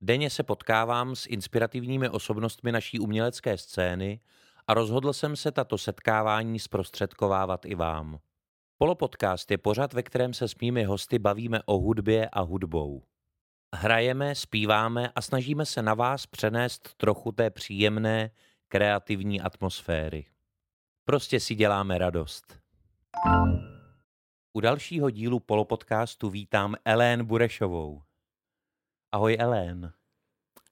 Denně se potkávám s inspirativními osobnostmi naší umělecké scény a rozhodl jsem se tato setkávání zprostředkovávat i vám. Polopodcast je pořad, ve kterém se s mými hosty bavíme o hudbě a hudbou. Hrajeme, zpíváme a snažíme se na vás přenést trochu té příjemné, kreativní atmosféry. Prostě si děláme radost. U dalšího dílu Polopodcastu vítám Elén Burešovou. Ahoj Elén.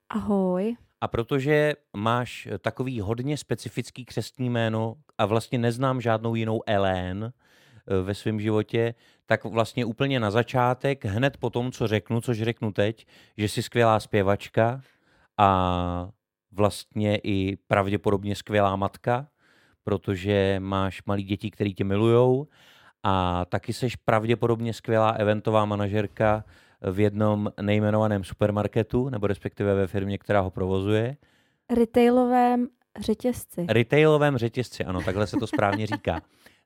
Ahoj. A protože máš takový hodně specifický křestní jméno a vlastně neznám žádnou jinou Elén eh, ve svém životě, tak vlastně úplně na začátek, hned po tom, co řeknu, což řeknu teď, že jsi skvělá zpěvačka a vlastně i pravděpodobně skvělá matka, protože máš malí děti, který tě milujou a taky seš pravděpodobně skvělá eventová manažerka v jednom nejmenovaném supermarketu, nebo respektive ve firmě, která ho provozuje. Retailovém řetězci. Retailovém řetězci, ano, takhle se to správně říká.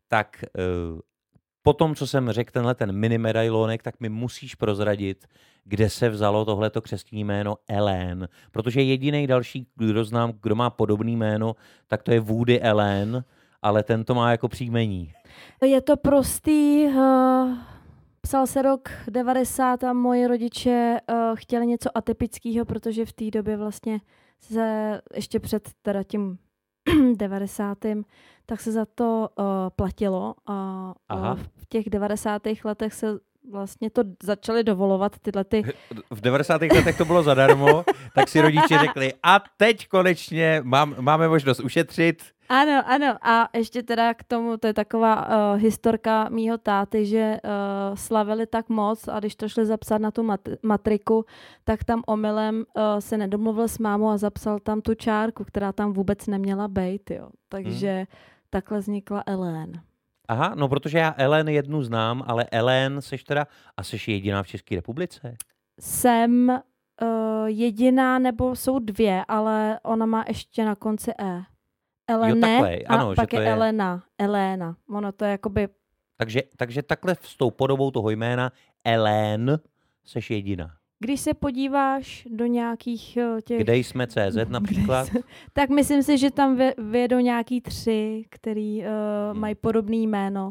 Tak uh, po tom, co jsem řekl tenhle ten mini medailonek, tak mi musíš prozradit, kde se vzalo tohleto křestní jméno Ellen. Protože jediný další, kdo znám, kdo má podobný jméno, tak to je Woody Ellen, ale ten to má jako příjmení. Je to prostý, uh, psal se rok 90 a moji rodiče uh, chtěli něco atypického, protože v té době vlastně se ještě před teda tím 90. tak se za to uh, platilo a uh, v těch 90. letech se vlastně to začali dovolovat tyhle ty... V 90. letech to bylo zadarmo, tak si rodiče řekli a teď konečně mám, máme možnost ušetřit. Ano, ano. A ještě teda k tomu, to je taková uh, historka mýho táty, že uh, slavili tak moc a když to šli zapsat na tu mat- matriku, tak tam omylem uh, se nedomluvil s mámou a zapsal tam tu čárku, která tam vůbec neměla být, jo. Takže hmm. takhle vznikla Ellen. Aha, no protože já Ellen jednu znám, ale Ellen seš teda, a seš jediná v České republice? Jsem uh, jediná, nebo jsou dvě, ale ona má ještě na konci E. Elene jo, takhle, ano, a pak je, je Elena. Elena. Ono to je jakoby... Takže, takže takhle s tou podobou toho jména Ellen seš jediná. Když se podíváš do nějakých eh, těch... Kde jsme CZ například? Se, tak myslím si, že tam vyjedou nějaký tři, který uh, hmm. mají podobné jméno.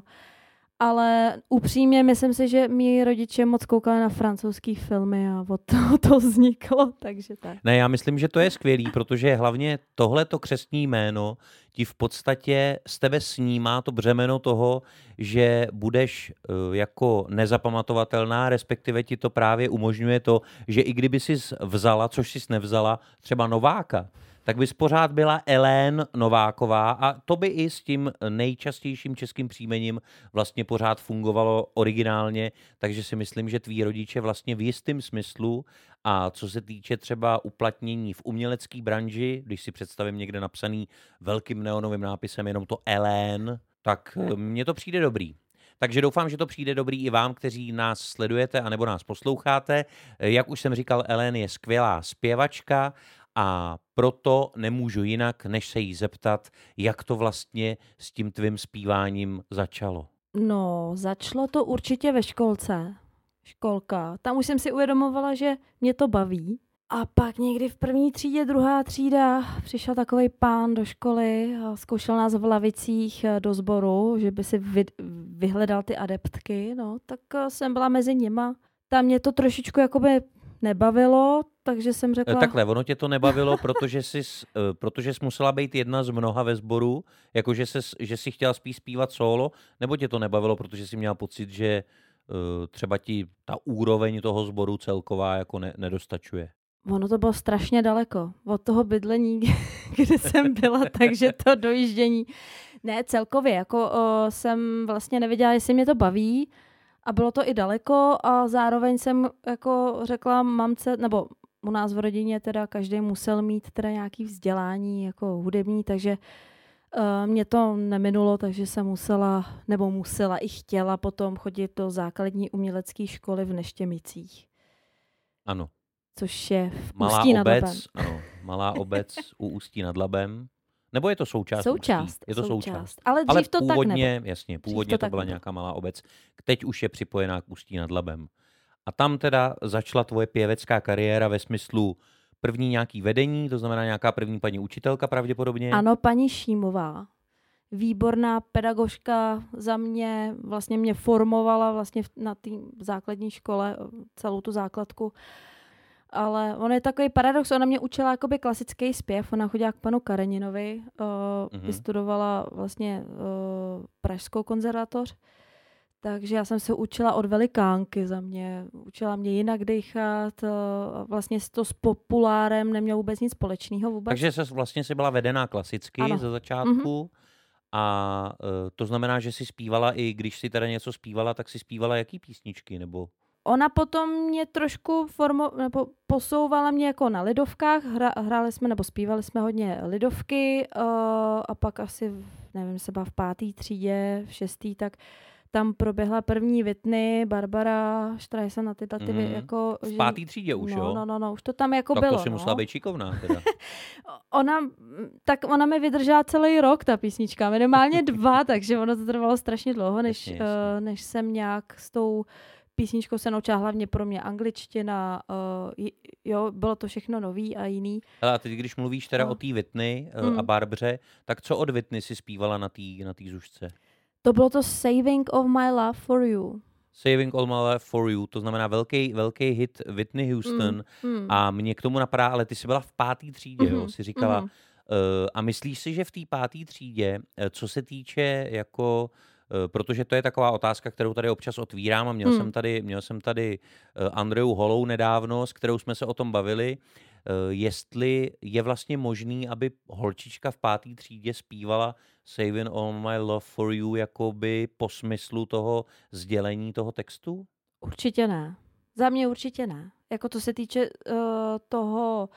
Ale upřímně myslím si, že mý rodiče moc koukali na francouzský filmy a od toho to vzniklo, takže tak. Ne, já myslím, že to je skvělý, protože hlavně tohleto křestní jméno ti v podstatě z tebe snímá to břemeno toho, že budeš uh, jako nezapamatovatelná, respektive ti to právě umožňuje to, že i kdyby jsi vzala, což jsi nevzala, třeba Nováka, tak bys pořád byla Elén Nováková a to by i s tím nejčastějším českým příjmením vlastně pořád fungovalo originálně, takže si myslím, že tví rodiče vlastně v jistém smyslu a co se týče třeba uplatnění v umělecké branži, když si představím někde napsaný velkým neonovým nápisem jenom to Elén, tak eh, mně to přijde dobrý. Takže doufám, že to přijde dobrý i vám, kteří nás sledujete anebo nás posloucháte. Jak už jsem říkal, Ellen je skvělá zpěvačka a proto nemůžu jinak, než se jí zeptat, jak to vlastně s tím tvým zpíváním začalo. No, začalo to určitě ve školce. Školka. Tam už jsem si uvědomovala, že mě to baví. A pak někdy v první třídě, druhá třída, přišel takový pán do školy a zkoušel nás v lavicích eh, do sboru, že by si vy, vyhledal ty adeptky, no, tak eh, jsem byla mezi nima. Tam mě to trošičku jakoby nebavilo, takže jsem řekla... Eh, takhle, ono tě to nebavilo, protože jsi, eh, protože jsi musela být jedna z mnoha ve sboru, jakože jsi, že jsi chtěla spíš zpívat solo, nebo tě to nebavilo, protože jsi měla pocit, že uh, třeba ti ta úroveň toho sboru celková jako ne, nedostačuje? Ono to bylo strašně daleko od toho bydlení, kde jsem byla, takže to dojíždění. Ne, celkově, jako uh, jsem vlastně nevěděla, jestli mě to baví, a bylo to i daleko a zároveň jsem jako řekla mamce, nebo u nás v rodině teda každý musel mít teda nějaký vzdělání jako hudební, takže uh, mě to neminulo, takže jsem musela, nebo musela i chtěla potom chodit do základní umělecké školy v Neštěmicích. Ano. Což je v Malá Ústí nad obec, Labem. ano, malá obec u Ústí nad Labem. Nebo je to součást Součást? Je to součást. Ale dřív Ale to tak původně, nebylo. jasně, to původně to, tak byla nebylo. nějaká malá obec. Teď už je připojená k Ústí nad Labem. A tam teda začala tvoje pěvecká kariéra ve smyslu první nějaký vedení, to znamená nějaká první paní učitelka pravděpodobně. Ano, paní Šímová. Výborná pedagožka za mě, vlastně mě formovala vlastně na té základní škole, celou tu základku. Ale on je takový paradox, ona mě učila jakoby klasický zpěv, ona chodila k panu Kareninovi, uh, Mhm. vystudovala vlastně uh, Pražskou konzervatoř, takže já jsem se učila od velikánky za mě. Učila mě jinak dechat, uh, vlastně to s populárem nemělo vůbec nic společného vůbec. Takže se vlastně si byla vedená klasicky Ano. ze začátku. A e, to znamená, že si zpívala i když si teda něco zpívala, tak si zpívala jaký písničky, nebo Ona potom mě trošku formo, nebo posouvala mě jako na lidovkách, hra, hráli jsme nebo zpívali jsme hodně lidovky uh, a pak asi, nevím, se byla v pátý třídě, v šestý, tak tam proběhla první Whitney, Barbara Streisand a tyhle ty, mm. jako... v pátý třídě už, no, jo? No, no, no, už to tam jako tak bylo. to si no. musela být šikovná teda. Ona, tak ona mi vydržela celý rok, ta písnička, minimálně dva, takže ono to trvalo strašně dlouho, než, Jasně, jasně. uh, než jsem nějak s tou písničkou se naučila hlavně pro mě angličtina, uh, jo, bylo to všechno nový a jiný. Hele, a teď, když mluvíš teda No. o té Whitney e, Mm. a Barbře, tak co od Whitney si zpívala na té na tý zušce? To bylo to Saving of My Love for You. Saving All My Life for You, to znamená velký, velký hit Whitney Houston. Mm. A mě k tomu napadá, ale ty jsi byla v pátý třídě, jo? Mhm, Si říkala, mhm. Eh, A myslíš si, že v té páté třídě, eh, co se týče jako eh, protože to je taková otázka, kterou tady občas otvírám a měl Hmm. jsem tady, měl jsem tady eh, Andreu Holou nedávno, s kterou jsme se o tom bavili, eh, jestli je vlastně možný, aby holčička v páté třídě zpívala Saving All My Love for You jakoby po smyslu toho sdělení toho textu? Určitě ne. Za mě určitě ne. Jako to se týče uh, toho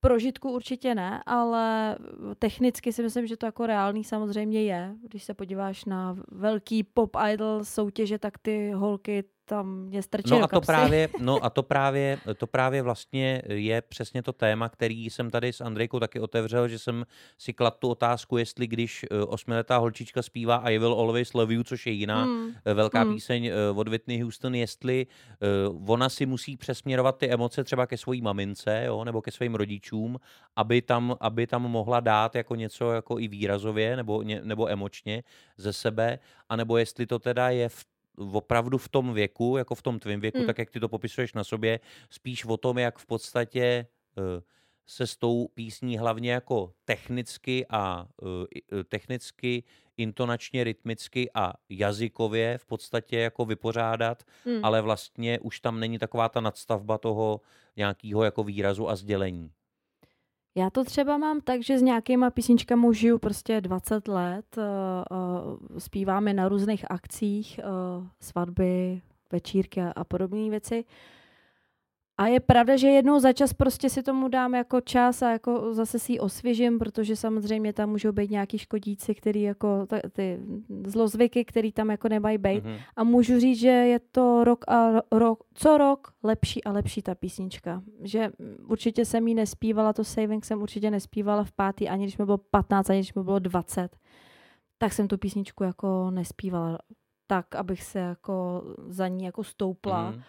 prožitku určitě ne, ale technicky si myslím, že to jako reálný samozřejmě je. Když se podíváš na velký pop idol soutěže, tak ty holky tam mě strčí No a to právě, no a to právě, to právě vlastně je přesně to téma, který jsem tady s Andrejkou taky otevřel, že jsem si kladl tu otázku, jestli když eh, osmiletá holčička zpívá I Will Always Love You, což je jiná eh, velká Hmm. píseň eh, od Whitney Houston, jestli ona si musí přesměrovat ty emoce třeba ke svojí mamince, jo, nebo ke svým rodičům, aby tam, aby tam mohla dát jako něco jako i výrazově nebo, nebo emočně ze sebe, anebo jestli to teda je v opravdu v tom věku, jako v tom tvém věku, Hmm. tak jak ty to popisuješ na sobě, spíš o tom, jak v podstatě eh, se s tou písní hlavně jako technicky a eh, eh, technicky, intonačně, rytmicky a jazykově v podstatě jako vypořádat, Hmm. ale vlastně už tam není taková ta nadstavba toho nějakého jako výrazu a sdělení. Já to třeba mám tak, že s nějakýma písničkami žiju prostě 20 let. Uh, uh, zpíváme na různých akcích, uh, svatby, večírky a podobné věci. A je pravda, že jednou za čas prostě si tomu dám jako čas a jako zase si ji osvěžím, protože samozřejmě tam můžou být nějaký škodíci, který jako ta, ty zlozvyky, který tam jako nemají být. Mhm. A můžu říct, že je to rok a ro- rok, co rok lepší a lepší ta písnička. Že určitě jsem jí nespívala, to Saving jsem určitě nespívala v pátý, ani když mi bylo 15, ani když mi bylo 20. Tak jsem tu písničku jako nespívala tak, abych se jako za ní jako stoupla. Mhm.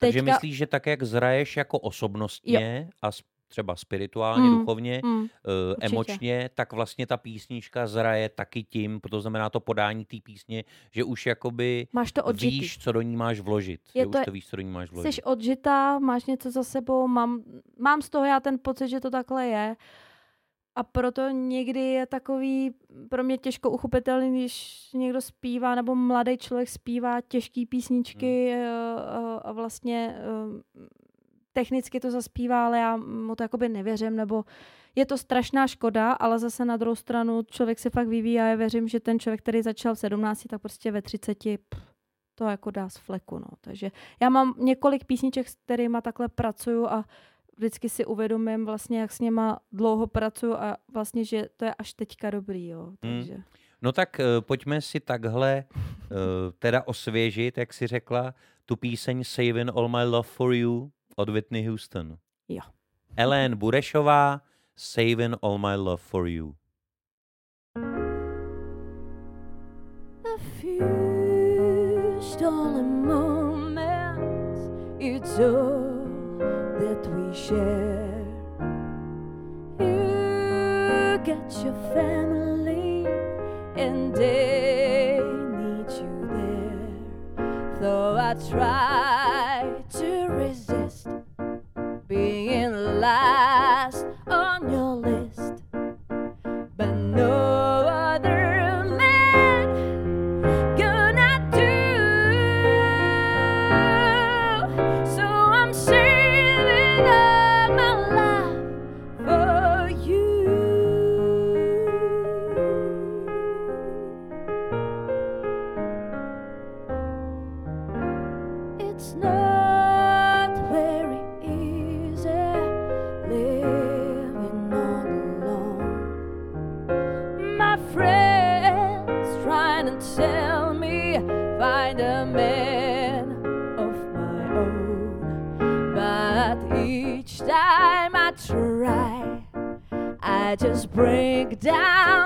Takže Teďka- myslíš, že tak, jak zraješ jako osobnostně a s- třeba spirituálně, Mm, duchovně, Mm, určitě. emočně, tak vlastně ta písnička zraje taky tím, to znamená to podání té písně, že už jakoby máš to odžitý. víš, co do ní máš vložit. Je že to- už to víš, co do ní máš vložit. Jsi odžitá, máš něco za sebou, mám, mám z toho já ten pocit, že to takhle je. A proto někdy je takový pro mě těžko uchopitelný, když někdo zpívá, nebo mladý člověk zpívá těžké písničky Hmm. eh, eh, a vlastně eh, technicky to zaspívá, ale já mu to jakoby nevěřím, nebo je to strašná škoda, ale zase na druhou stranu člověk se fakt vyvíjí a já věřím, že ten člověk, který začal v 17, tak prostě ve 30 pff, to jako dá z fleku. No. Takže já mám několik písniček, s kterými takhle pracuju a vždycky si uvědomím vlastně, jak s něma dlouho pracuju a vlastně, že to je až teďka dobrý, jo. Hmm. Takže. Hmm. No tak uh, pojďme si takhle uh, teda osvěžit, jak si řekla, tu píseň Saving All My Love For You od Whitney Houston. Jo. Ellen Burešová, Saving All My Love For You. A few stolen moments it's took share. You get your family, and they need you there. Though I try to resist being in. just break down.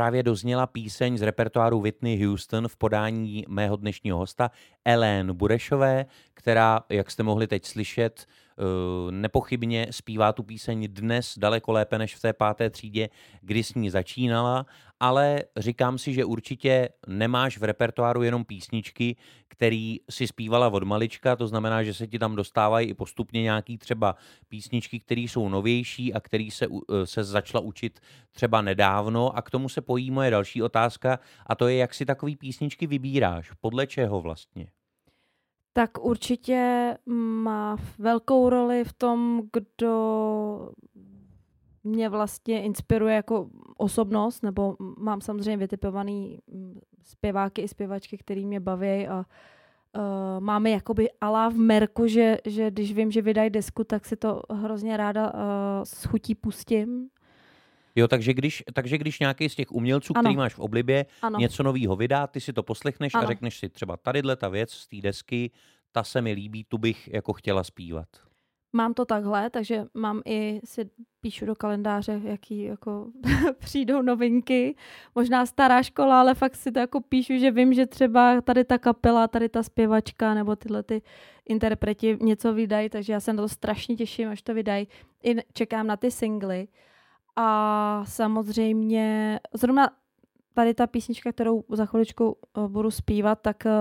právě dozněla píseň z repertoáru Whitney Houston v podání mého dnešního hosta Ellen Burešové, která, jak jste mohli teď slyšet, nepochybně zpívá tu píseň dnes daleko lépe než v té páté třídě, kdy s ní začínala, ale říkám si, že určitě nemáš v repertoáru jenom písničky, který si zpívala od malička, to znamená, že se ti tam dostávají i postupně nějaký třeba písničky, které jsou novější a který se, se začala učit třeba nedávno a k tomu se pojí moje další otázka a to je, jak si takový písničky vybíráš, podle čeho vlastně? Tak určitě má velkou roli v tom, kdo mě vlastně inspiruje jako osobnost, nebo mám samozřejmě vytipovaný zpěváky i zpěvačky, který mě baví a uh, máme jakoby alá v merku, že, že když vím, že vydají desku, tak si to hrozně ráda uh, s chutí pustím. Jo, takže když, takže když nějaký z těch umělců, ano. který máš v oblibě, ano. něco nového vydá, ty si to poslechneš ano. a řekneš si třeba tadyhle ta věc z té desky, ta se mi líbí, tu bych jako chtěla zpívat. Mám to takhle, takže mám i, si píšu do kalendáře, jaký jako přijdou novinky. Možná stará škola, ale fakt si to jako píšu, že vím, že třeba tady ta kapela, tady ta zpěvačka nebo tyhle ty interpreti něco vydají, takže já se na to strašně těším, až to vydají. I čekám na ty singly. A samozřejmě, zrovna tady ta písnička, kterou za chviličku uh, budu zpívat, tak uh,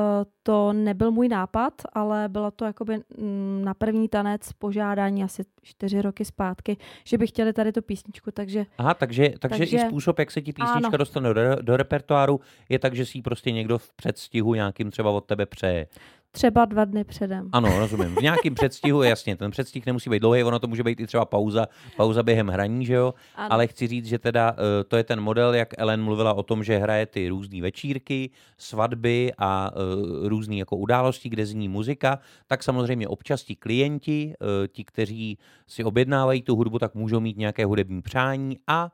to nebyl můj nápad, ale bylo to jakoby mm, na první tanec požádání asi čtyři roky zpátky, že by chtěli tady tu písničku, takže... Aha, takže, takže, takže i způsob, jak se ti písnička ano. dostane do, do repertoáru, je tak, že si ji prostě někdo v předstihu nějakým třeba od tebe přeje. Třeba dva dny předem. Ano, rozumím. V nějakém předstihu, jasně, ten předstih nemusí být dlouhý, ono to může být i třeba pauza, pauza během hraní, že jo? Ano. Ale chci říct, že teda uh, to je ten model, jak Ellen mluvila o tom, že hraje ty různé večírky, svatby a uh, různé jako události, kde zní muzika, tak samozřejmě občas ti klienti, uh, ti, kteří si objednávají tu hudbu, tak můžou mít nějaké hudební přání a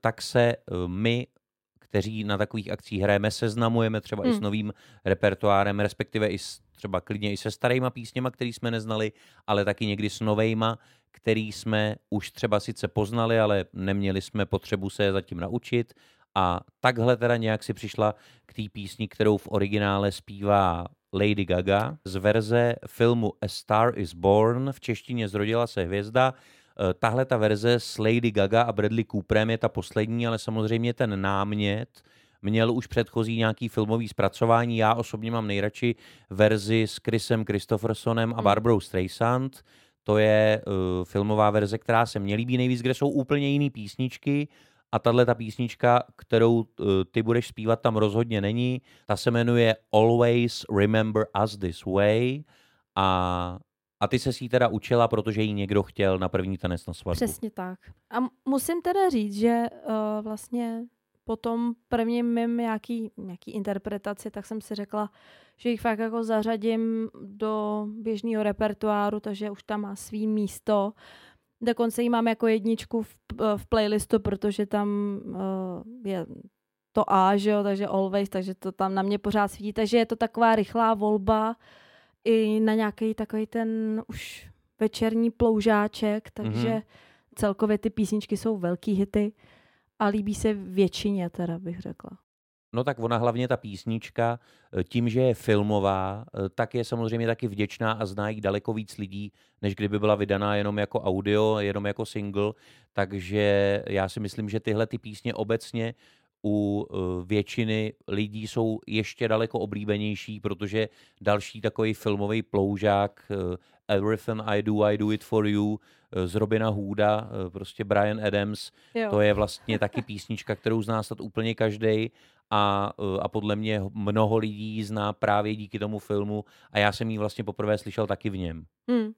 tak se my kteří na takových akcích hrajeme, seznamujeme třeba hmm. i s hmm. novým repertoárem, respektive i s, třeba klidně i se starýma písněma, který jsme neznali, ale taky někdy s novejma, který jsme už třeba sice poznali, ale neměli jsme potřebu se je zatím naučit. A takhle teda nějak si přišla k té písni, kterou v originále zpívá Lady Gaga z verze filmu A Star is Born, v češtině Zrodila se hvězda, tahle ta verze s Lady Gaga a Bradley Cooperem je ta poslední, ale samozřejmě ten námět měl už předchozí nějaký filmový zpracování. Já osobně mám nejradši verzi s Chrisem Christophersonem a hmm. Barbarou Streisand. To je uh, filmová verze, která se mně líbí nejvíc, kde jsou úplně jiné písničky a tahle ta písnička, kterou uh, ty budeš zpívat, tam rozhodně není. Ta se jmenuje Always Remember Us This Way a a ty se si teda učila, protože ji někdo chtěl na první tanec na svatbu. Přesně tak. A musím teda říct, že uh, vlastně po tom prvním mým nějaký, nějaký interpretaci, tak jsem si řekla, že jich fakt jako zařadím do běžného repertoáru, takže už tam má svý místo. Dokonce ji mám jako jedničku v, v playlistu, protože tam uh, je to A, že jo, takže always, takže to tam na mě pořád svítí. Takže je to taková rychlá volba, i na nějaký takový ten už večerní ploužáček, takže mm-hmm. celkově ty písničky jsou velký hity a líbí se většině, teda bych řekla. No tak ona hlavně ta písnička, eh, tím, že je filmová, eh, tak je samozřejmě taky vděčná a zná jí daleko víc lidí, než kdyby byla vydaná jenom jako audio, jenom jako single. Takže já si myslím, že tyhle ty písně obecně u eh, většiny lidí jsou ještě daleko oblíbenější, protože další takový filmový ploužák eh, Everything I Do, I Do It For You eh, z Robina Hooda, prostě Brian Adams, jo. to je vlastně taky písnička, kterou zná snad úplně každý a, a podle mě mnoho lidí zná právě díky tomu filmu a já jsem ji vlastně poprvé slyšel taky v něm. Hmm.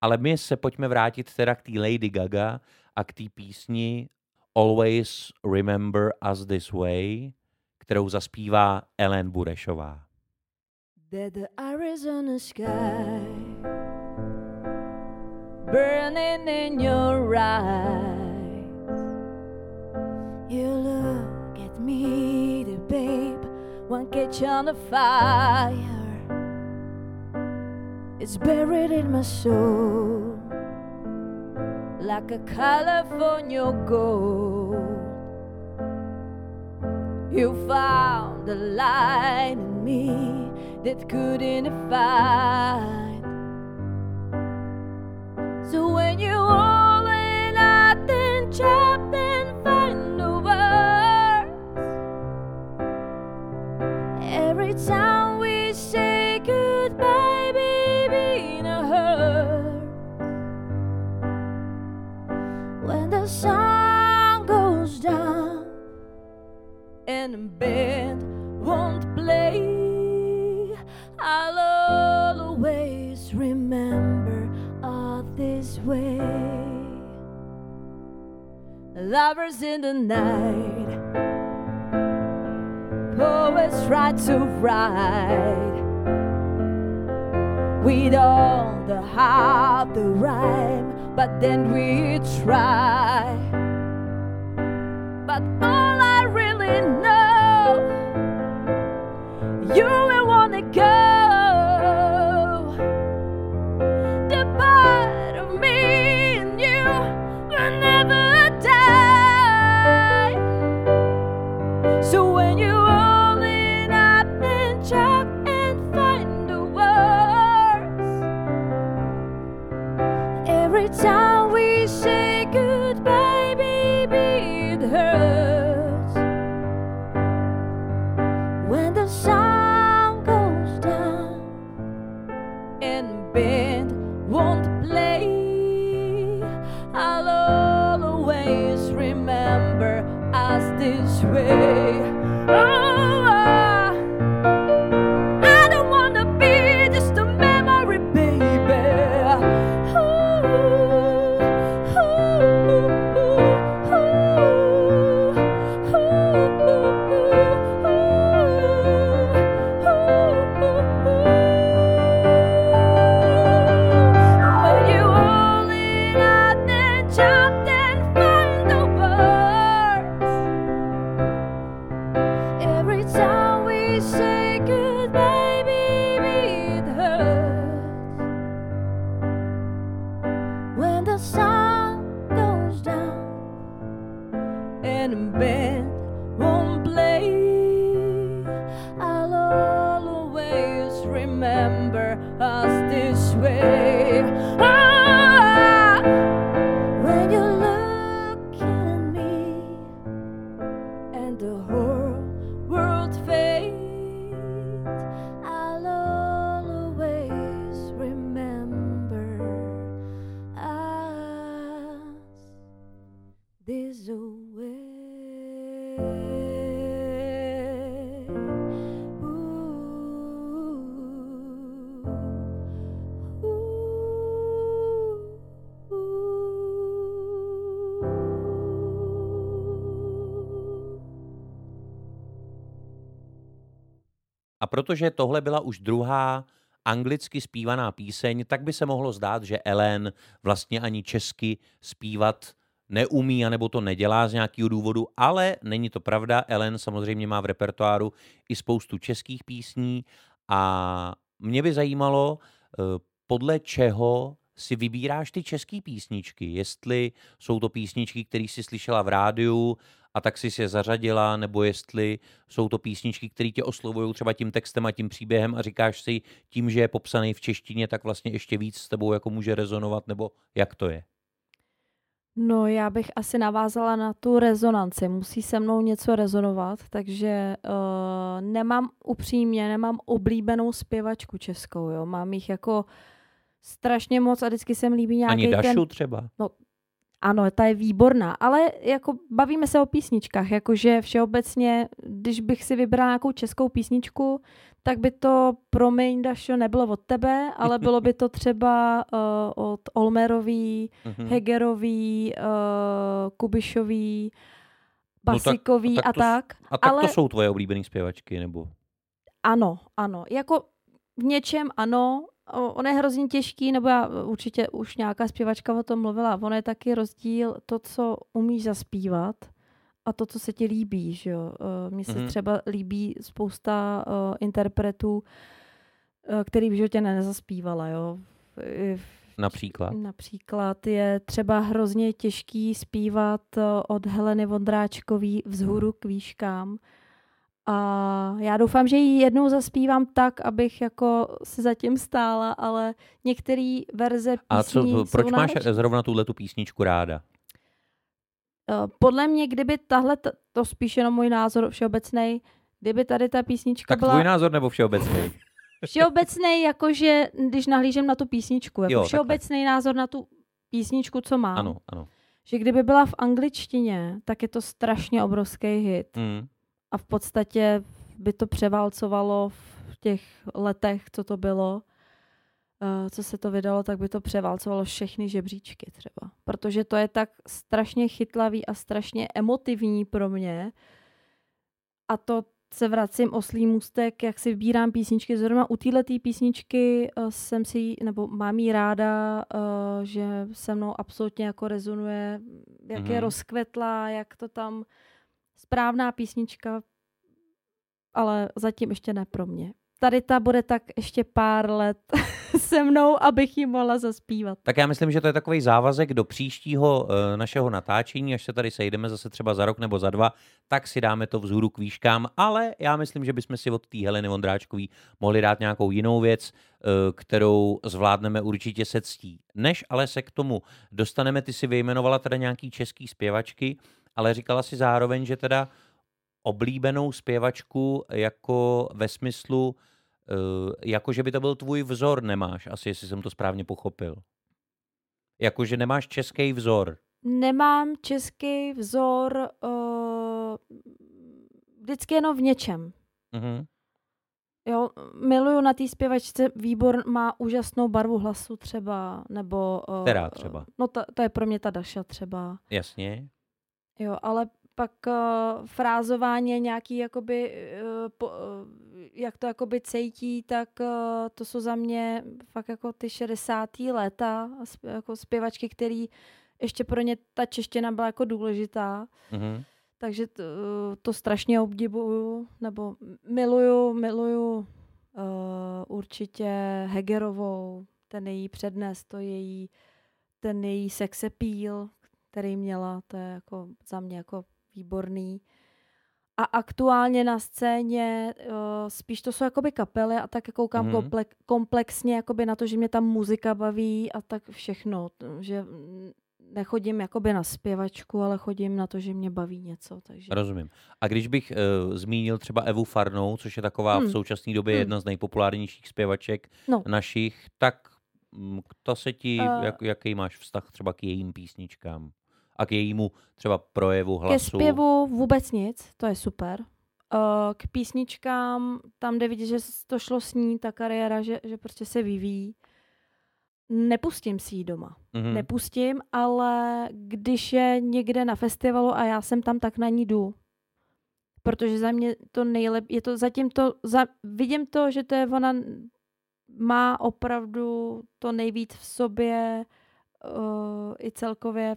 Ale my se pojďme vrátit teda k té Lady Gaga a k té písni Always Remember Us This Way, kterou zaspívá Ellen Burešová. That the Arizona sky burning in your eyes. You look at me, the babe, one catch on the fire. It's buried in my soul like a California gold. You found a light in me that couldn't find. So when you and the band won't play. I'll always remember all this way. Lovers in the night Poets try to write We don't have the rhyme But then we try protože tohle byla už druhá anglicky zpívaná píseň, tak by se mohlo zdát, že Ellen vlastně ani česky zpívat neumí, anebo to nedělá z nějakého důvodu, ale není to pravda. Ellen samozřejmě má v repertoáru i spoustu českých písní a mě by zajímalo, eh, podle čeho si vybíráš ty české písničky. Jestli jsou to písničky, které jsi slyšela v rádiu a tak si je zařadila, nebo jestli jsou to písničky, které tě oslovují třeba tím textem a tím příběhem a říkáš si tím, že je popsaný v češtině, tak vlastně ještě víc s tebou jako může rezonovat, nebo jak to je? No, já bych asi navázala na tu rezonanci. Musí se mnou něco rezonovat, takže uh, nemám upřímně, nemám oblíbenou zpěvačku českou, jo. Mám jich jako strašně moc a vždycky se mi líbí nějaký Ani Dašu ten... třeba? Ano, ta je výborná, ale jako bavíme se o písničkách, jakože všeobecně, když bych si vybrala nějakou českou písničku, tak by to, promiň Dašo, nebylo od tebe, ale bylo by to třeba uh, od Olmerový, Mhm. Hegerový, uh, Kubišový, No tak- Basikový tak a to s- tak. A tak ale- to jsou tvoje oblíbené zpěvačky, nebo? Ano, ano. Jako v něčem ano, ono je hrozně těžký, nebo já určitě už nějaká zpěvačka o tom mluvila, ono je taky rozdíl to, co umíš zaspívat a to, co se ti líbí, že jo. Eh, Mně se Mhm. třeba líbí spousta uh, interpretů, který v životě ne- nezaspívala, jo. Například? Například je třeba hrozně těžký zpívat od Heleny Vondráčkový vzhůru k výškám A já doufám, že ji jednou zaspívám tak, abych jako si zatím stála, ale některé verze písní A co, proč máš náročné. zrovna tuhle tu písničku ráda? Eh, Podle mě, kdyby tahle, to spíš jenom můj názor všeobecný, kdyby tady ta písnička Tak byla tvůj názor nebo všeobecný? všeobecný, jakože když nahlížím na tu písničku, jako Jo, jo, takhle. všeobecný názor na tu písničku, co mám, Ano, ano. že kdyby byla v angličtině, tak je to strašně obrovský hit Mm. A v podstatě by to převálcovalo v těch letech, co to bylo, eh, co se to vydalo, tak by to převálcovalo všechny žebříčky třeba. Protože to je tak strašně chytlavý a strašně emotivní pro mě. A to se vracím oslý můstek, jak si vybírám písničky. Zrovna u této písničky eh, jsem si, nebo mám jí ráda, eh, že se mnou absolutně jako rezonuje, jak mm-hmm. je Mhm. rozkvetlá, jak to tam správná písnička, ale zatím ještě ne pro mě. Tady ta bude tak ještě pár let se mnou, abych ji mohla zaspívat. Tak já myslím, že to je takový závazek do příštího e, našeho natáčení, až se tady sejdeme zase třeba za rok nebo za dva, tak si dáme to vzhůru k výškám, ale já myslím, že bychom si od té Heleny Vondráčkový mohli dát nějakou jinou věc, e, kterou zvládneme určitě se ctí. Než ale se k tomu dostaneme, ty si vyjmenovala teda nějaký český zpěvačky, ale říkala si zároveň, že teda oblíbenou zpěvačku jako ve smyslu, e, jako že by to byl tvůj vzor, nemáš, asi jestli jsem to správně pochopil. Jako, že nemáš český vzor. Nemám český vzor uh, vždycky jenom v něčem. Mhm. Jo, miluju na té zpěvačce, výbor má úžasnou barvu hlasu třeba, nebo... Uh, Která třeba? No to, to je pro mě ta Daša třeba. Jasně. Jo, ale pak uh, frázování nějaký jakoby, uh, po, uh, jak to jakoby cejtí, tak uh, to jsou za mě fakt jako ty 60. léta, jako zpěvačky, který ještě pro ně ta čeština byla jako důležitá. Mhm. Takže to, to strašně obdivuju, nebo miluju, miluju uh, určitě Hegerovou, ten její přednes, to její, ten její sex appeal, který měla, to je jako za mě jako výborný. A aktuálně na scéně uh, spíš to jsou jakoby kapely a tak koukám Mhm. mm-hmm. komplek, komplexně jakoby na to, že mě tam muzika baví a tak všechno, že mm, nechodím jakoby na zpěvačku, ale chodím na to, že mě baví něco. Takže... Rozumím. A když bych uh, zmínil třeba Evu Farnou, což je taková v Hmm. současné době Hmm. jedna z nejpopulárnějších zpěvaček No. našich, tak mm, to se ti, Eh. jak, jaký máš vztah třeba k jejím písničkám? A k jejímu třeba projevu hlasu? Ke zpěvu vůbec nic, to je super. Uh, K písničkám, tam jde vidět, že to šlo s ní, ta kariéra, že, že prostě se vyvíjí. Nepustím si ji doma. Mhm. Nepustím, ale když je někde na festivalu a já jsem tam, tak na ní jdu. Protože za mě to nejlepší, je to zatím to, za, vidím to, že to je ona má opravdu to nejvíc v sobě uh, i celkově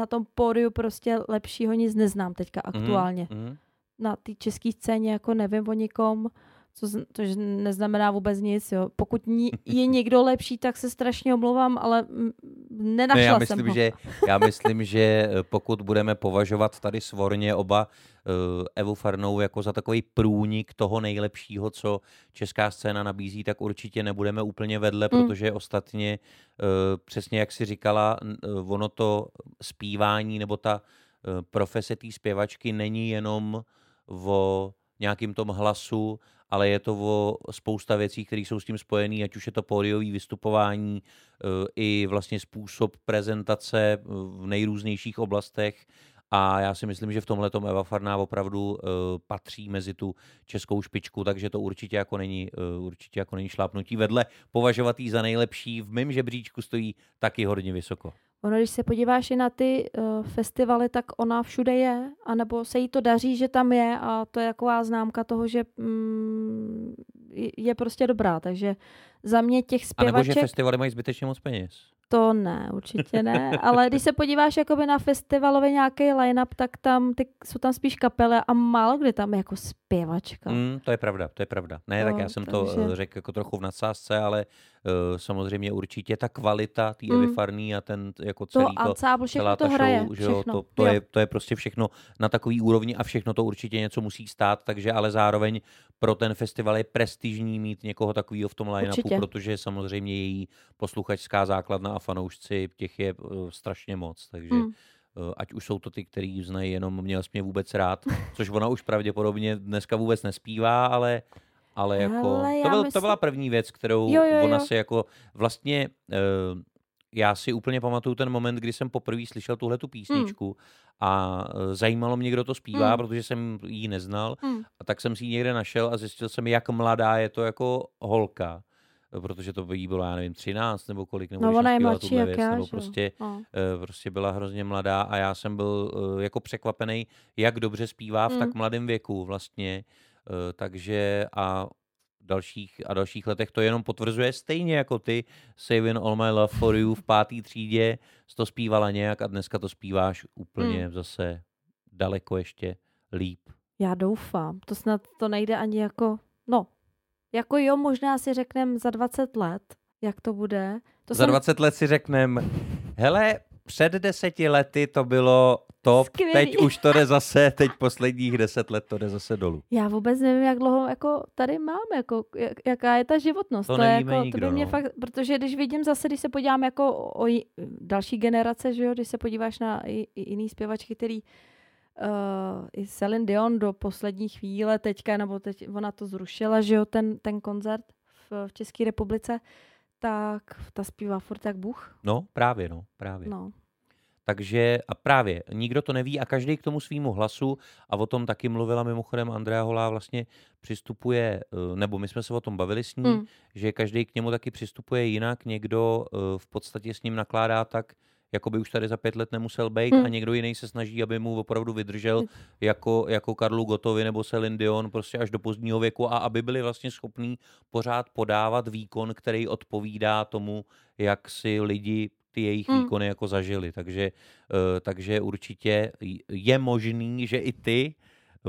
na tom pódiu prostě lepšího nic neznám teďka Mhm, aktuálně. mhm. Na té české scéně jako nevím o nikom, co, což neznamená vůbec nic. Jo. Pokud ní, je někdo lepší, tak se strašně omlouvám, ale mm, nenašla Ne, já jsem myslím, ho. že, já myslím, že eh, pokud budeme považovat tady svorně oba eh, Evu Farnou jako za takový průnik toho nejlepšího, co česká scéna nabízí, tak určitě nebudeme úplně vedle, Mm. protože ostatně eh, přesně jak si říkala, eh, ono to zpívání nebo ta eh, profese té zpěvačky není jenom o nějakým tom hlasu, ale je to o spousta věcí, které jsou s tím spojené, ať už je to pódiové vystupování, eh, i vlastně způsob prezentace eh, v nejrůznějších oblastech. A já si myslím, že v tomhle Eva Farná opravdu uh, patří mezi tu českou špičku, takže to určitě jako není, určitě jako není šlápnutí vedle. Považovat ji za nejlepší v mém žebříčku stojí taky hodně vysoko. Ono, když se podíváš i na ty uh, festivaly, tak ona všude je, anebo se jí to daří, že tam je a to je taková známka toho, že mm, je- prostě dobrá. Takže za mě těch A nebo že zpěvaček festivaly mají zbytečně moc peněz. to ne, určitě ne. Ale když se podíváš jakoby na festivalový nějaký line-up, tak tam ty, jsou tam spíš kapely a málo kdy tam je jako zpěvačka. Mm, to je pravda, to je pravda. Ne, tak No, já jsem to takže- eh, řekl jako trochu v nadsázce, ale Uh, samozřejmě určitě ta kvalita té Mm. Evy Farný a ten jako celý To to, ansábl, celá to ta hraje. show, že jo, to, to, jo. je, to je prostě všechno na takový úrovni a všechno to určitě něco musí stát, takže ale zároveň pro ten festival je prestižní mít někoho takového v tom line-upu, protože samozřejmě její posluchačská základna a fanoušci těch je uh, strašně moc, takže Mm. Eh, ať už jsou to ty, který znají jenom měl jsi mě vůbec rád, což ona už pravděpodobně dneska vůbec nespívá, ale, ale jako, Hele, to, byl, to myslím- byla první věc, kterou Jo, jo, ona jo. si jako vlastně, uh, já si úplně pamatuju ten moment, kdy jsem poprvé slyšel tuhle tu písničku a eh, zajímalo mě, kdo to zpívá, Hmm. protože jsem ji neznal Mm. a tak jsem si ji někde našel a zjistil jsem, jak mladá je to jako holka. Protože to by jí bylo, já nevím, 13 nebo kolik, nebo No ona je mladší jak věc, já, nebo prostě No. eh, prostě byla hrozně mladá a já jsem byl eh, jako překvapený, jak dobře zpívá v tak Mm. mladém věku vlastně. Takže a v dalších a dalších letech to jenom potvrzuje stejně jako ty Saving All My Love For You v pátý třídě jsi to zpívala nějak a dneska to zpíváš úplně zase daleko ještě líp. Já doufám. To snad to nejde ani jako, no, jako jo, možná si řekneme za 20 let, jak to bude. To Za jsem 20 let si řeknem, hele, před deseti lety to bylo top, Skvělý. teď už to jde zase, teď posledních deset let to jde zase dolů. Já vůbec nevím, jak dlouho jako tady máme, jako, jak, jaká je ta životnost. To nevíme jako, nikdo, to by mě no. fakt, protože když vidím zase, když se podívám jako o, o další generace, že jo, když se podíváš na i, i jiný zpěvačky, který uh, i Celine Dion do poslední chvíle teďka, nebo teď ona to zrušila, že jo, ten, ten koncert v, v České republice, tak ta zpívá furt jak Bůh. No, právě, no, právě. No. Takže a právě, nikdo to neví a každý k tomu svýmu hlasu a o tom taky mluvila mimochodem Andrea Holá vlastně přistupuje, eh, nebo my jsme se o tom bavili s ní, Mm. že každý k němu taky přistupuje jinak, někdo eh, v podstatě s ním nakládá tak, jako by už tady za pět let nemusel být Hmm. a někdo jiný se snaží, aby mu opravdu vydržel jako, jako Karlu Gotovi nebo Celine Dion prostě až do pozdního věku a aby byli vlastně schopní pořád podávat výkon, který odpovídá tomu, jak si lidi ty jejich Hmm. výkony jako zažili. Takže, eh, takže určitě je možný, že i ty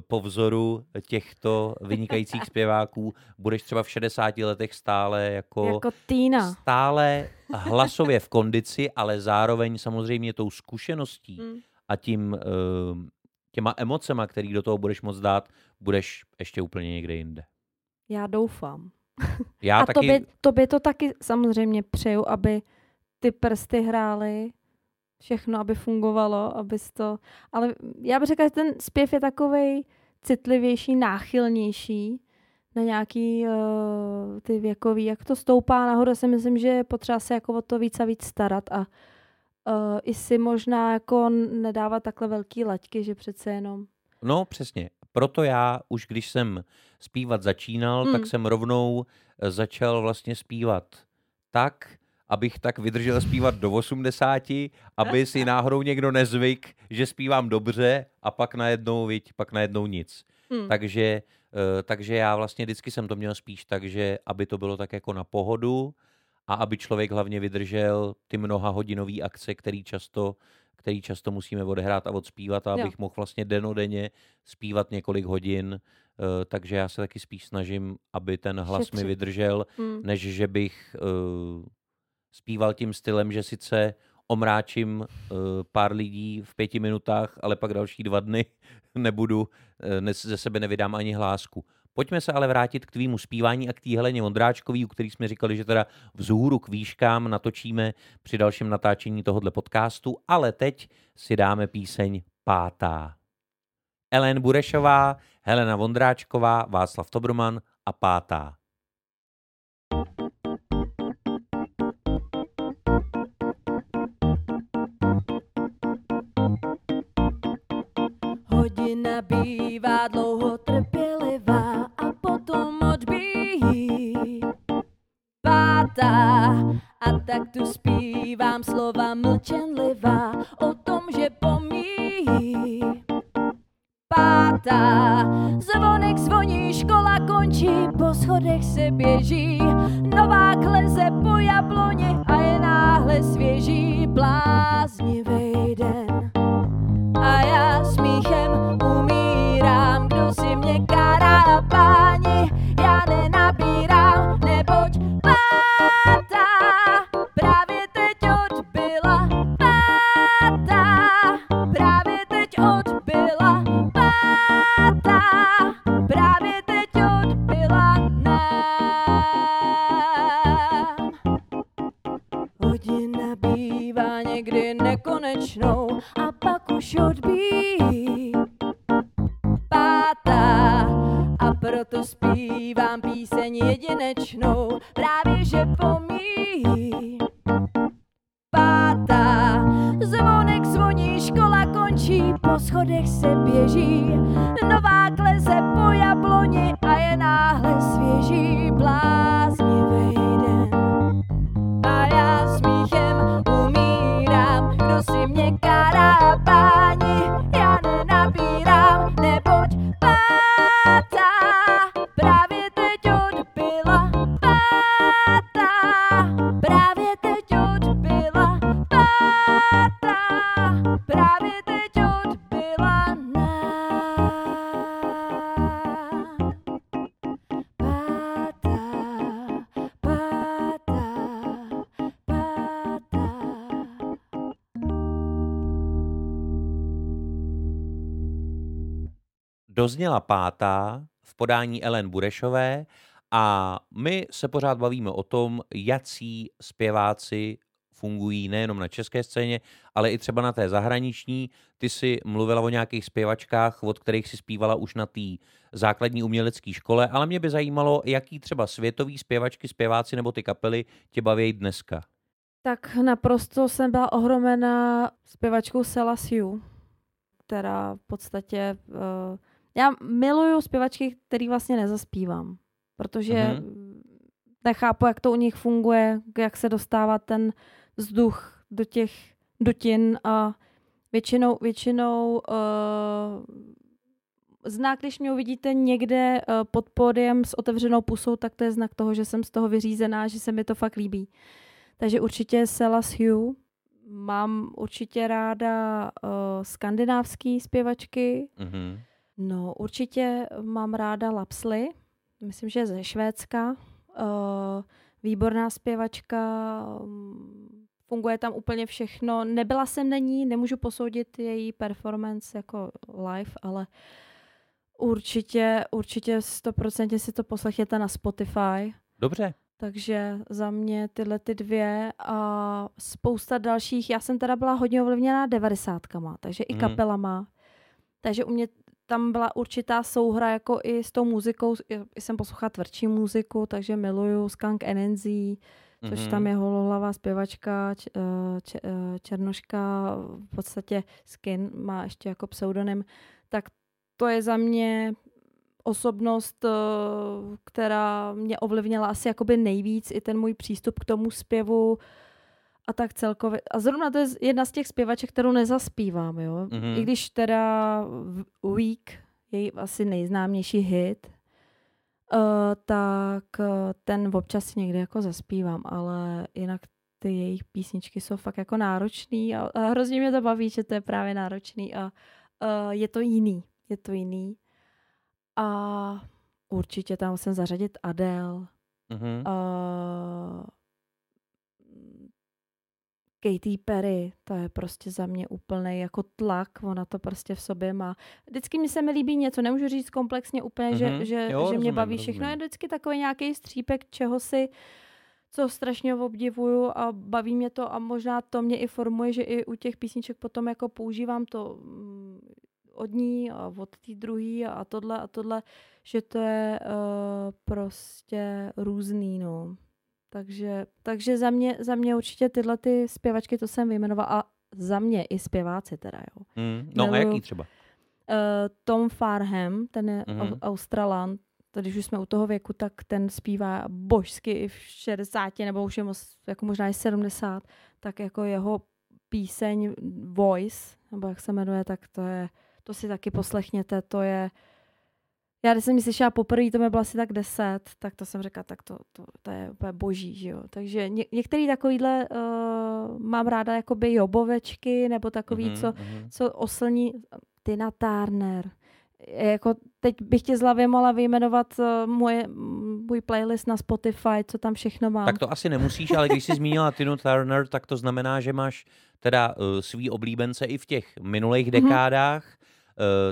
po vzoru těchto vynikajících zpěváků budeš třeba v 60 letech stále jako, Jako Týna. stále hlasově v kondici, ale zároveň samozřejmě tou zkušeností Mm. a tím eh, těma emocema, který do toho budeš moc dát, budeš ještě úplně někde jinde. Já doufám. Já a taky, tobě, tobě to taky samozřejmě přeju, aby ty prsty hrály, všechno, aby fungovalo, abys to... Ale já bych řekla, že ten zpěv je takovej citlivější, náchylnější na nějaký uh, ty věkový, jak to stoupá nahoru, si myslím, že je potřeba se jako o to víc a víc starat a uh, i si možná jako nedávat takhle velký laťky, že přece jenom No, přesně. Proto já už když jsem zpívat začínal, Hmm. tak jsem rovnou eh, začal vlastně zpívat tak, abych tak vydržel zpívat do 80, aby si náhodou někdo nezvyk, že zpívám dobře a pak najednou, viď, pak najednou nic. hmm. Takže, eh, takže já vlastně vždycky jsem to měl spíš tak, že aby to bylo tak jako na pohodu a aby člověk hlavně vydržel ty mnoha hodinové akce, který často, který často musíme odehrát a odspívat a Jo. abych mohl vlastně denodenně zpívat několik hodin. eh, Takže já se taky spíš snažím, aby ten hlas mi Šetřit. vydržel, Hmm. než že bych uh, zpíval tím stylem, že sice omráčím uh, pár lidí v pěti minutách, ale pak další dva dny nebudu, ne, ze sebe nevydám ani hlásku. Pojďme se ale vrátit k tvýmu zpívání a k té Heleně Vondráčkový, u který jsme říkali, že teda vzhůru k výškám natočíme při dalším natáčení tohohle podcastu, ale teď si dáme píseň pátá. Ellen Burešová, Helena Vondráčková, Václav Tobrman a pátá. Bývá dlouho trpělivá a potom odbíjí pátá. A tak tu zpívám slova Dozněla pátá v podání Ellen Burešové a my se pořád bavíme o tom, jací zpěváci fungují nejenom na české scéně, ale i třeba na té zahraniční. Ty si mluvila o nějakých zpěvačkách, od kterých si zpívala už na té základní umělecké škole, ale mě by zajímalo, jaký třeba světový zpěvačky, zpěváci nebo ty kapely tě baví dneska. Tak naprosto jsem byla ohromena zpěvačkou Selasiu, která v podstatě... Uh, já miluju zpěvačky, který vlastně nezaspívám, protože mm. nechápu, jak to u nich funguje, jak se dostává ten vzduch do těch dutin a většinou, většinou uh, znak, když mě uvidíte někde uh, pod pódiem s otevřenou pusou, tak to je znak toho, že jsem z toho vyřízená, že se mi to fakt líbí. Takže určitě Celas Hugh. Mám určitě ráda uh, skandinávský zpěvačky. Mhm. No, určitě mám ráda Lapsly. Myslím, že ze Švédska. Uh, výborná zpěvačka. um, Funguje tam úplně všechno. Nebyla jsem na ní, nemůžu posoudit její performance jako live, ale určitě, určitě 100% si to poslechněte na Spotify. Dobře. Takže za mě tyhle ty dvě a spousta dalších. Já jsem teda byla hodně ovlivněná devadesátkama, takže i Mhm. kapelama. Takže u mě tam byla určitá souhra jako i s tou muzikou. Jsem poslouchala tvrdší muziku, takže miluju Skunk NNZ, což Mhm. tam je holohlavá zpěvačka, č, eh, č, eh, Černoška, v podstatě Skin má ještě jako pseudonym. Tak to je za mě osobnost, eh, která mě ovlivnila asi jakoby nejvíc i ten můj přístup k tomu zpěvu a tak celkově. A zrovna to je jedna z těch zpěvaček, kterou nezaspívám, jo. Mhm. I když teda Week, její asi nejznámější hit, uh, tak uh, ten občas někde jako zaspívám, ale jinak ty jejich písničky jsou fakt jako náročný a, a hrozně mě to baví, že to je právě náročný a uh, je to jiný, je to jiný. A určitě tam musím zařadit Adele, Mhm. uh, Katy Perry, to je prostě za mě úplný jako tlak, ona to prostě v sobě má. Vždycky mi se mi líbí něco, nemůžu říct komplexně úplně, Mhm. že, že, Jo, že rozumím, mě baví všechno, rozumím. je vždycky takový nějaký střípek čeho si, co strašně obdivuju a baví mě to a možná to mě i formuje, že i u těch písniček potom jako používám to mm, od ní a od té druhé a tohle a tohle, že to je uh, prostě různý, no. Takže, takže za, mě, za mě určitě tyhle ty zpěvačky, to jsem vyjmenovala a za mě i zpěváci teda, jo. Mm. No a miluju- jaký třeba? Uh, Tom Farham, ten je Mhm. mm-hmm. Australan, to když už jsme u toho věku, tak ten zpívá božsky i v 60 nebo už je moc, jako možná i 70, tak jako jeho píseň Voice, nebo jak se jmenuje, tak to je, to si taky poslechněte, to je, já když jsem ji slyšela poprvé, to mi bylo asi tak 10, tak to jsem řekla, tak to, to, to je úplně boží, že jo. Takže ně, některý takovýhle uh, mám ráda jakoby jobovečky, nebo takový, Mhm, mm-hmm. co, mhm. co oslní Tina Turner. Jako teď bych tě z hlavy mohla vyjmenovat uh, moje, můj playlist na Spotify, co tam všechno mám. Tak to asi nemusíš, ale když jsi zmínila Tinu Turner, tak to znamená, že máš teda uh, svý oblíbence i v těch minulých Mhm. dekádách, uh,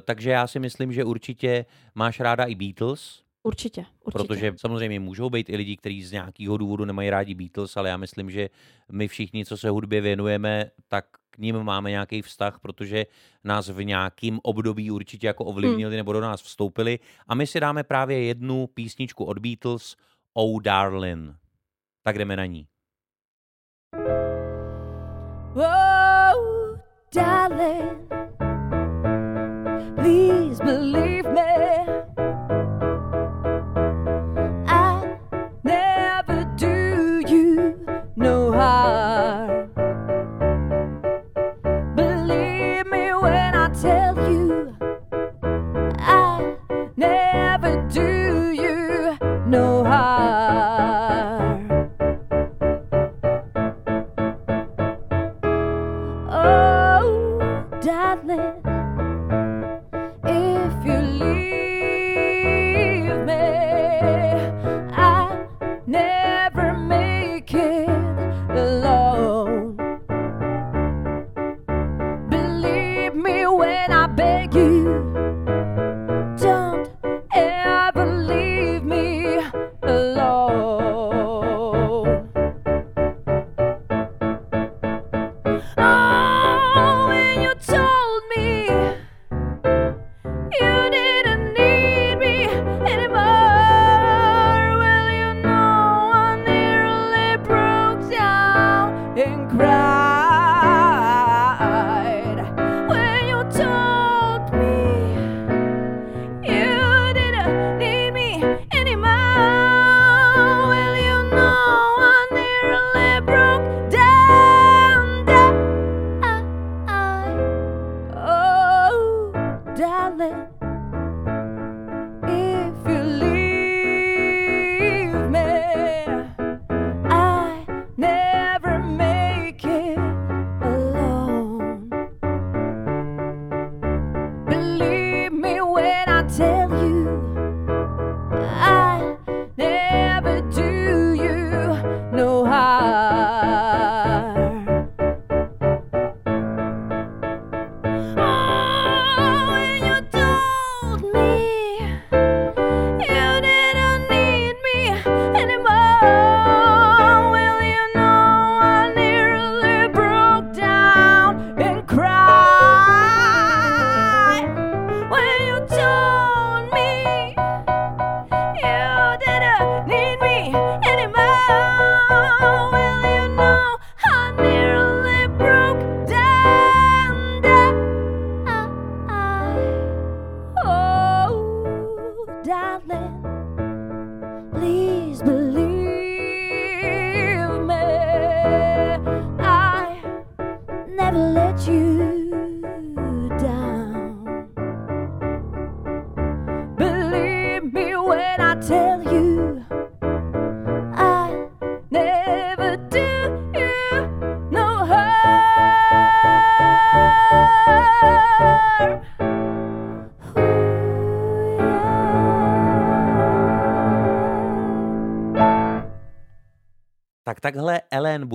takže já si myslím, že určitě máš ráda i Beatles, Určitě, určitě. protože samozřejmě můžou být i lidi, kteří z nějakého důvodu nemají rádi Beatles, ale já myslím, že my všichni, co se hudbě věnujeme, tak k ním máme nějaký vztah, protože nás v nějakým období určitě jako ovlivnili hmm. nebo do nás vstoupili. A my si dáme právě jednu písničku od Beatles, Oh Darling. Tak jdeme na ní. Oh, darling,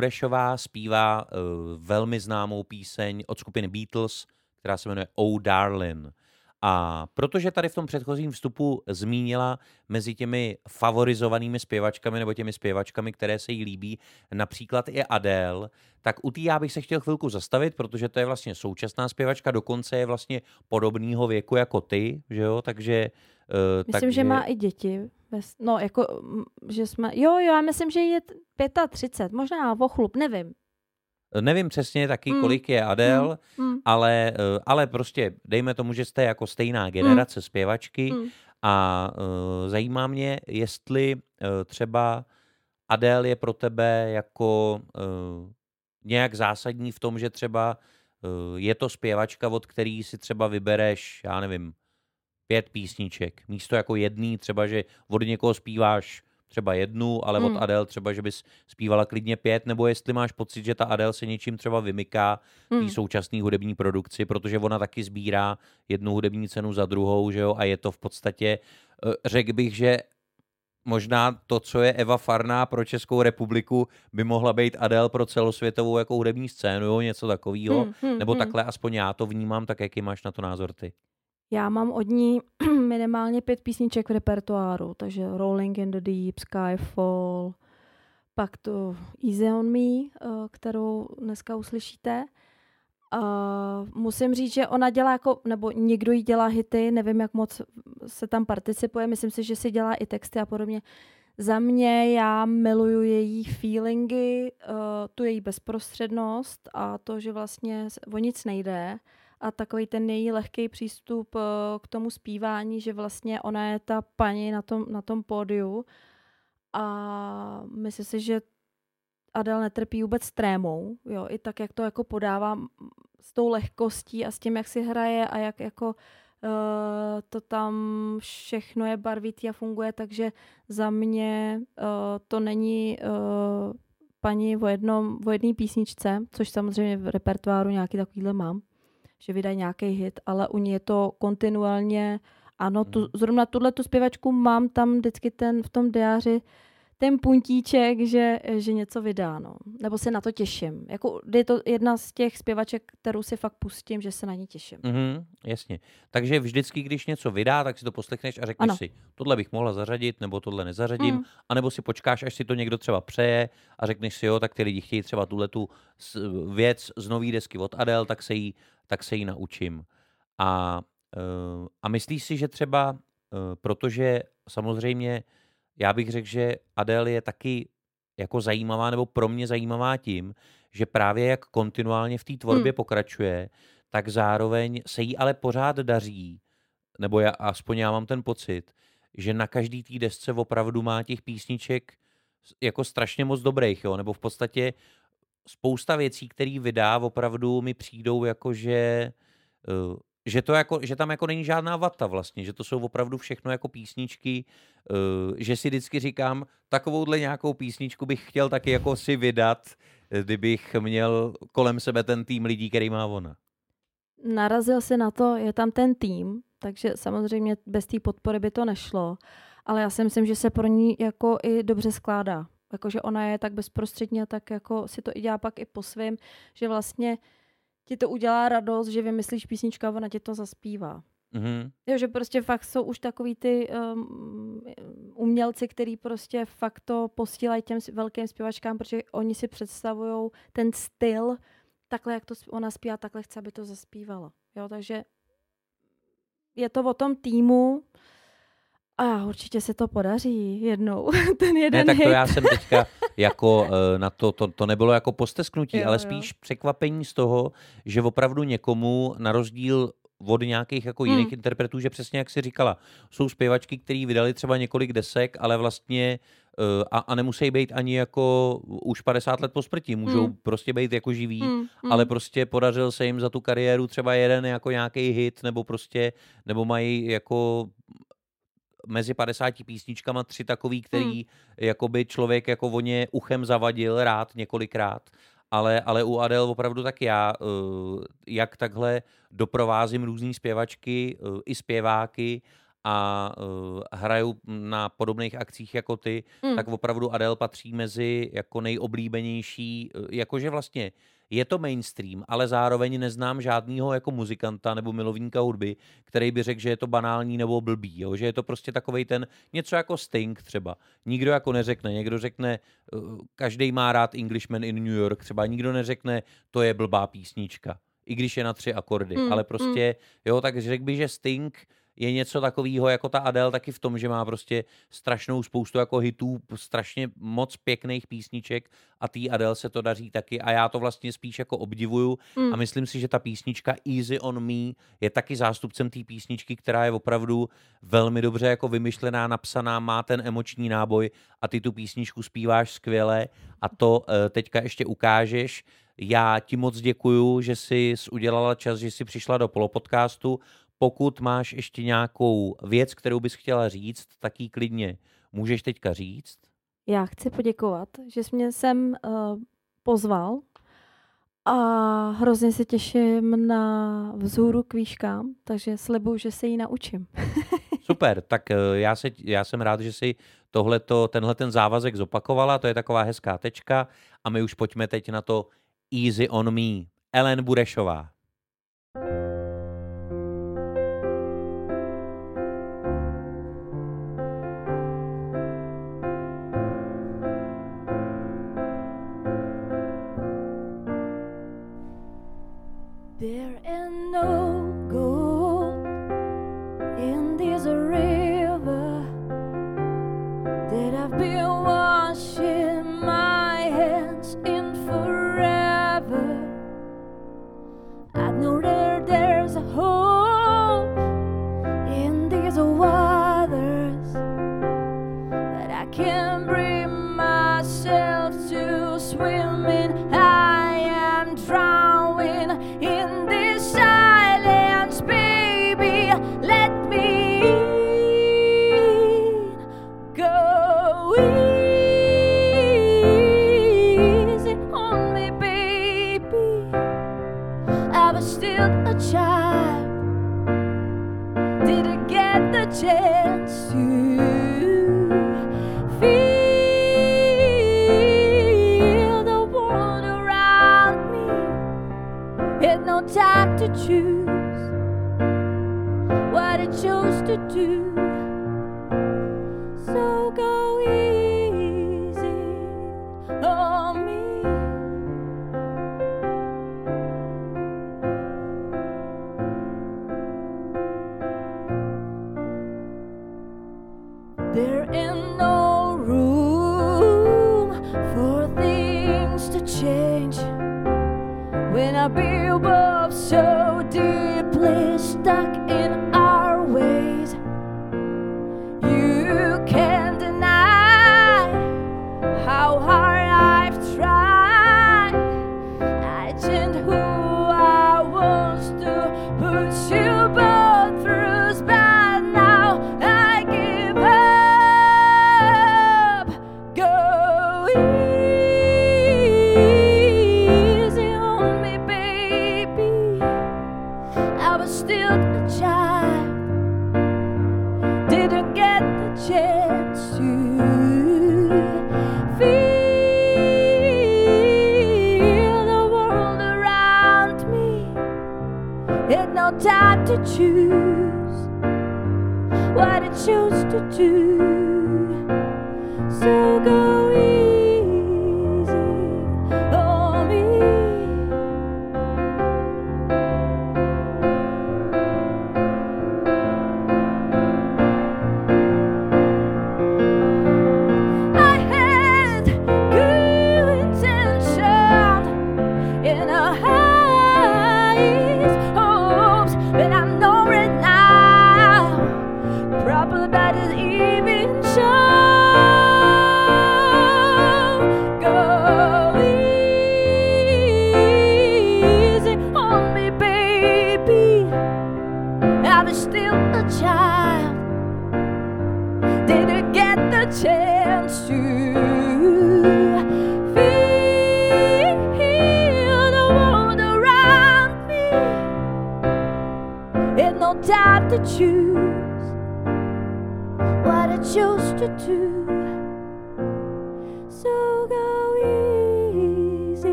Burešová zpívá uh, velmi známou píseň od skupiny Beatles, která se jmenuje Oh Darling. A protože tady v tom předchozím vstupu zmínila mezi těmi favorizovanými zpěvačkami nebo těmi zpěvačkami, které se jí líbí, například i Adele, tak u té já bych se chtěl chvilku zastavit, protože to je vlastně současná zpěvačka, dokonce je vlastně podobného věku jako ty, že jo, takže... Uh, Myslím, takže... že má i děti. No, jako, že jsme, jo, jo, já myslím, že je 35, možná o chlup, nevím. Nevím přesně taky, mm. kolik je Adel, mm. mm. ale, eh, ale prostě dejme tomu, že jste jako stejná generace mm. zpěvačky mm. a uh, zajímá mě, jestli uh, třeba Adel je pro tebe jako uh, nějak zásadní v tom, že třeba uh, je to zpěvačka, od který si třeba vybereš, já nevím, pět písniček. Místo jako jedný, třeba, že od někoho zpíváš třeba jednu, ale hmm. od Adele třeba, že bys zpívala klidně pět, nebo jestli máš pocit, že ta Adele se něčím třeba vymyká hmm. té současné hudební produkci, protože ona taky sbírá jednu hudební cenu za druhou, že jo, a je to v podstatě, eh, řekl bych, že možná to, co je Eva Farná pro Českou republiku, by mohla být Adele pro celosvětovou jako hudební scénu, jo, něco takového, hmm, hmm, nebo hmm. takhle aspoň já to vnímám, tak jaký máš na to názor ty? Já mám od ní minimálně pět písniček v repertoáru, takže Rolling in the Deep, Skyfall, pak to Easy on Me, eh, kterou dneska uslyšíte. Uh, musím říct, že ona dělá jako, nebo někdo jí dělá hity, nevím, jak moc se tam participuje, myslím si, že si dělá i texty a podobně. Za mě já miluju její feelingy, uh, tu její bezprostřednost a to, že vlastně o nic nejde a takový ten její lehký přístup uh, k tomu zpívání, že vlastně ona je ta paní na tom, na tom pódiu. A myslím si, že Adel netrpí vůbec trémou, jo, i tak, jak to jako podává s tou lehkostí a s tím, jak si hraje a jak jako uh, to tam všechno je barvitý a funguje, takže za mě uh, to není uh, paní o, jednom, jedné písničce, což samozřejmě v repertoáru nějaký takovýhle mám, že vydají nějaký hit, ale u ní je to kontinuálně, ano, tu, hmm. zrovna tuhle tu zpěvačku mám tam vždycky ten v tom diáři ten puntíček, že, že něco vydá, no. Nebo se na to těším. Jako, je to jedna z těch zpěvaček, kterou si fakt pustím, že se na ní těším. Mm-hmm, jasně. Takže vždycky, když něco vydá, tak si to poslechneš a řekneš ano. si, tohle bych mohla zařadit, nebo tohle nezařadím, mm. anebo si počkáš, až si to někdo třeba přeje a řekneš si, jo, tak ty lidi chtějí třeba tuhle tu věc z nový desky od Adele, tak se jí, tak se jí naučím. A, uh, a myslíš si, že třeba, uh, protože samozřejmě já bych řekl, že Adele je taky jako zajímavá, nebo pro mě zajímavá tím, že právě jak kontinuálně v té tvorbě hmm. pokračuje, tak zároveň se jí ale pořád daří, nebo já, aspoň já mám ten pocit, že na každý té desce opravdu má těch písniček jako strašně moc dobrých, jo? nebo v podstatě spousta věcí, které vydá, opravdu mi přijdou jako, že uh, že, to jako, že tam jako není žádná vata vlastně, že to jsou opravdu všechno jako písničky, uh, že si vždycky říkám, takovouhle nějakou písničku bych chtěl taky jako si vydat, kdybych měl kolem sebe ten tým lidí, který má ona. Narazil si na to, je tam ten tým, takže samozřejmě bez té podpory by to nešlo, ale já si myslím, že se pro ní jako i dobře skládá. Jakože ona je tak bezprostředně, tak jako si to i dělá pak i po svém, že vlastně uh, ti to udělá radost, že vymyslíš písničku a ona ti to zaspívá. Mm-hmm. Jo, že prostě fakt jsou už takový ty um, umělci, který prostě fakt to posílají těm velkým zpěvačkám, protože oni si představují ten styl, takhle, jak to ona zpívá, takhle chce, aby to zaspívala. Jo, takže je to o tom týmu, a určitě se to podaří jednou, ten jeden Ne, tak to hit. já jsem teďka jako eh, na to, to, to nebylo jako postesknutí, jo, ale spíš jo. překvapení z toho, že opravdu někomu na rozdíl od nějakých jako jiných hmm. interpretů, že přesně jak si říkala, jsou zpěvačky, které vydali třeba několik desek, ale vlastně uh, a, a nemusí být ani jako už 50 let po smrti, můžou hmm. prostě být jako živí, hmm. Hmm. ale prostě podařil se jim za tu kariéru třeba jeden jako nějaký hit, nebo prostě, nebo mají jako mezi 50 písničkama tři takový, který hmm. jakoby člověk jako o ně uchem zavadil rád několikrát. Ale, ale u Adele opravdu tak já, uh, jak takhle doprovázím různý zpěvačky uh, i zpěváky a uh, hraju na podobných akcích jako ty, mm. tak opravdu Adele patří mezi jako nejoblíbenější, jakože vlastně je to mainstream, ale zároveň neznám žádného jako muzikanta nebo milovníka hudby, který by řekl, že je to banální nebo blbý, jo? že je to prostě takový ten něco jako Sting třeba. Nikdo jako neřekne, někdo řekne, uh, každý má rád Englishman in New York, třeba nikdo neřekne, to je blbá písnička i když je na tři akordy, mm, ale prostě, mm. jo, tak řekl bych, že Sting je něco takového jako ta Adele taky v tom, že má prostě strašnou spoustu jako hitů, strašně moc pěkných písniček a tý Adele se to daří taky a já to vlastně spíš jako obdivuju mm. a myslím si, že ta písnička Easy on Me je taky zástupcem té písničky, která je opravdu velmi dobře jako vymyšlená, napsaná, má ten emoční náboj a ty tu písničku zpíváš skvěle a to uh, teďka ještě ukážeš. Já ti moc děkuju, že jsi udělala čas, že jsi přišla do polopodcastu. Pokud máš ještě nějakou věc, kterou bys chtěla říct, tak ji klidně můžeš teďka říct. Já chci poděkovat, že jsi mě sem uh, pozval a hrozně se těším na vzhůru k výškám, takže slibuju, že se ji naučím. Super, tak uh, já, se, já jsem rád, že jsi tohleto, tenhle ten závazek zopakovala, to je taková hezká tečka a my už pojďme teď na to Easy on me. Ellen Burešová. to choose.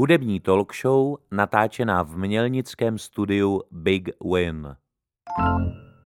hudební talk show natáčená v mělnickém studiu Big Win. thank you